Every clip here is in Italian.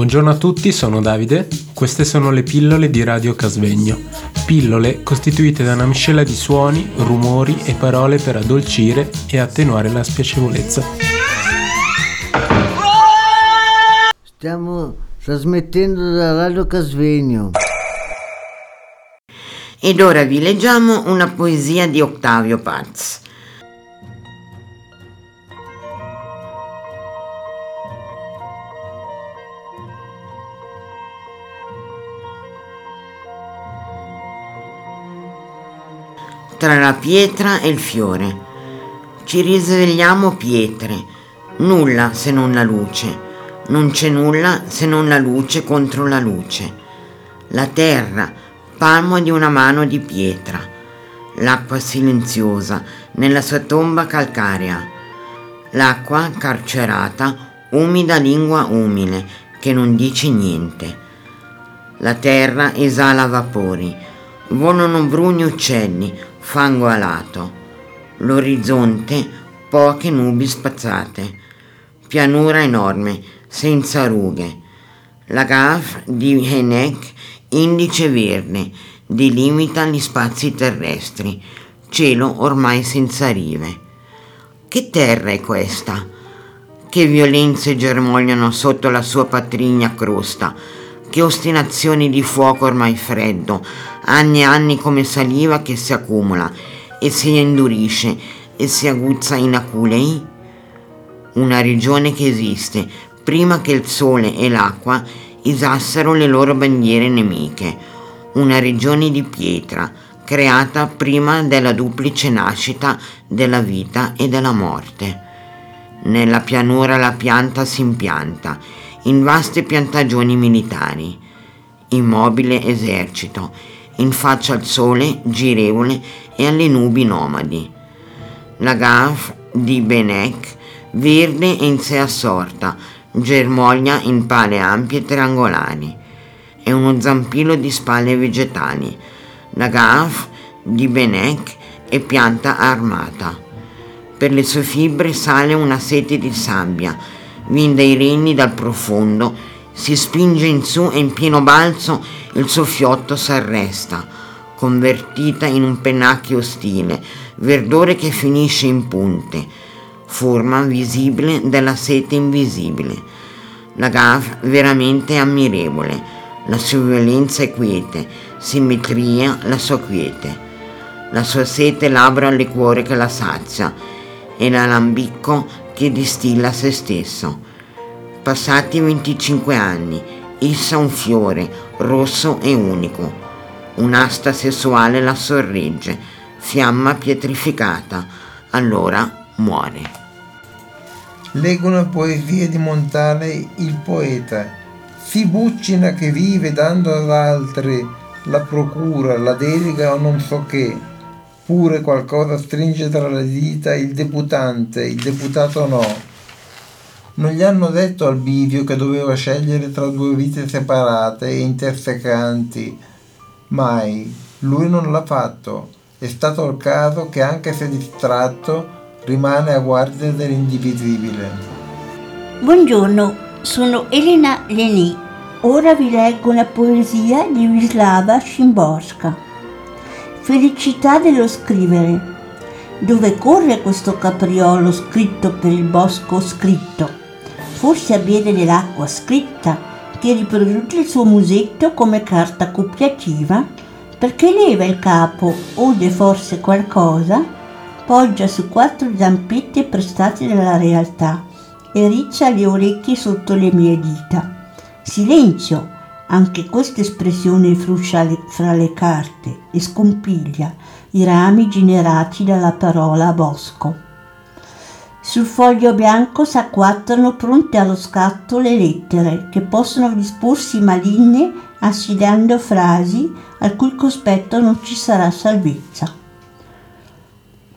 Buongiorno a tutti, sono Davide. Queste sono le pillole di Radio Casvegno. Pillole costituite da una miscela di suoni, rumori e parole per addolcire e attenuare la spiacevolezza. Stiamo trasmettendo da Radio Casvegno. Ed ora vi leggiamo una poesia di Octavio Paz. Tra la pietra e il fiore. Ci risvegliamo pietre, nulla se non la luce, non c'è nulla se non la luce contro la luce. La terra, palmo di una mano di pietra, l'acqua silenziosa nella sua tomba calcarea, l'acqua carcerata, umida lingua umile che non dice niente. La terra esala vapori, volano bruni uccelli, fango alato, l'orizzonte poche nubi spazzate, pianura enorme, senza rughe, la GAF di Henneck, indice verde, delimita gli spazi terrestri, cielo ormai senza rive. Che terra è questa? Che violenze germogliano sotto la sua patrigna crosta, che ostinazioni di fuoco ormai freddo, anni e anni come saliva che si accumula e si indurisce e si aguzza in aculei? Una regione che esiste prima che il sole e l'acqua isassero le loro bandiere nemiche, una regione di pietra, creata prima della duplice nascita della vita e della morte. Nella pianura la pianta si impianta in vaste piantagioni militari, immobile esercito, in faccia al sole girevole e alle nubi nomadi. La Gaf di Benek, verde e in sé assorta, germoglia in pale ampie triangolari. È uno zampillo di spalle vegetali. La Gaf di Benek è pianta armata. Per le sue fibre sale una sete di sabbia, vinda i regni dal profondo, si spinge in su e in pieno balzo il suo fiotto s'arresta, convertita in un pennacchio ostile, verdore che finisce in punte, forma visibile della sete invisibile. La gav veramente ammirevole, la sua violenza è quiete, simmetria la sua quiete. La sua sete labra il liquore che la sazia e l'alambicco che distilla se stesso. Passati 25 anni, essa un fiore, rosso e unico. Un'asta sessuale la sorregge, fiamma pietrificata, allora muore. Leggo una poesia di Montale, il poeta. Si buccina che vive dando ad altri la procura, la delega o non so che. Pure qualcosa stringe tra le dita il deputante, il deputato no non gli hanno detto al bivio che doveva scegliere tra due vite separate e intersecanti. Mai. Lui non l'ha fatto. È stato il caso che anche se distratto rimane a guardia dell'indivisibile. Buongiorno, sono Elena Leni. Ora vi leggo una poesia di Wislava Szymborska. Felicità dello scrivere. Dove corre questo capriolo scritto per il bosco scritto? Forse avviene nell'acqua scritta che riproduce il suo musetto come carta copiativa, perché leva il capo, ode forse qualcosa, poggia su quattro zampette prestate dalla realtà e riccia le orecchie sotto le mie dita. Silenzio, anche questa espressione fruscia fra le carte e scompiglia i rami generati dalla parola bosco. Sul foglio bianco s'acquattano pronte allo scatto le lettere che possono disporsi maligne assidando frasi al cui cospetto non ci sarà salvezza.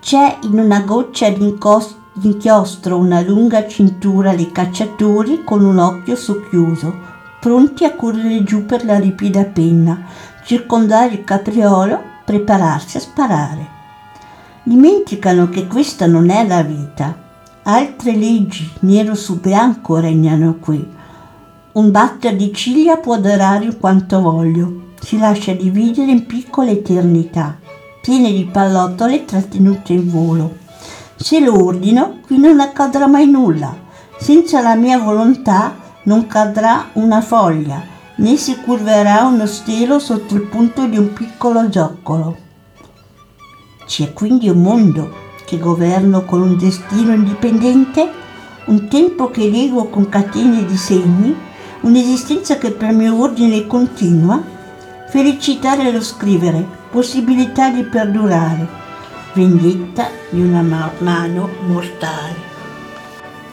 C'è in una goccia d'inchiostro una lunga cintura di cacciatori con un occhio socchiuso, pronti a correre giù per la ripida penna, circondare il capriolo, prepararsi a sparare. Dimenticano che questa non è la vita, Altre leggi nero su bianco regnano qui. Un batter di ciglia può durare quanto voglio. Si lascia dividere in piccole eternità, piene di pallottole trattenute in volo. Se lo ordino, qui non accadrà mai nulla. Senza la mia volontà non cadrà una foglia, né si curverà uno stelo sotto il punto di un piccolo zoccolo. C'è quindi un mondo che governo con un destino indipendente, un tempo che leggo con catene di segni, un'esistenza che per mio ordine continua, felicità nello scrivere, possibilità di perdurare, vendetta di una ma- mano mortale.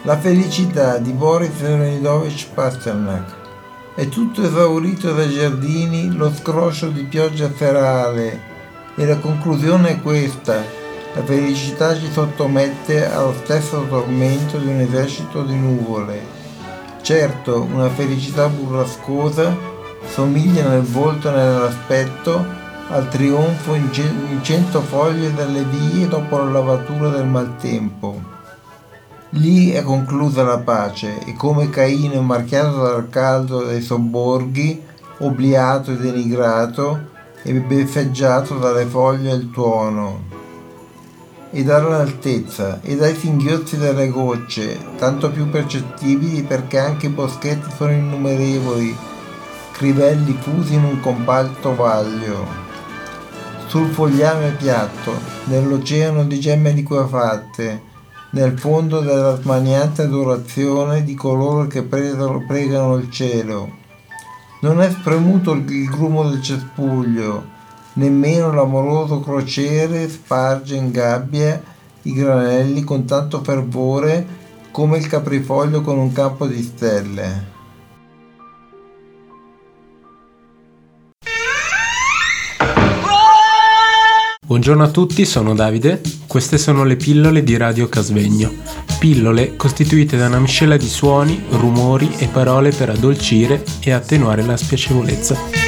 La felicità di Boris Leonidovich Pasternak. È tutto esaurito dai giardini, lo scroscio di pioggia ferale e la conclusione è questa. La felicità ci sottomette allo stesso tormento di un esercito di nuvole. Certo, una felicità burrascosa somiglia nel volto e nell'aspetto al trionfo in, ce- in cento foglie delle vie dopo la lavatura del maltempo. Lì è conclusa la pace e come Caino marchiato dal caldo dei sobborghi, obliato e denigrato e beffeggiato dalle foglie e il tuono e dall'altezza e dai singhiozzi delle gocce, tanto più percettibili perché anche i boschetti sono innumerevoli, crivelli fusi in un compatto vaglio. Sul fogliame piatto, nell'oceano di gemme liquefatte, nel fondo della smaniante adorazione di coloro che pregano, il cielo. Non è spremuto il grumo del cespuglio, nemmeno l'amoroso crociere sparge in gabbia i granelli con tanto fervore come il caprifoglio con un campo di stelle. Buongiorno a tutti, sono Davide. Queste sono le pillole di Radio Casvegno. Pillole costituite da una miscela di suoni, rumori e parole per addolcire e attenuare la spiacevolezza.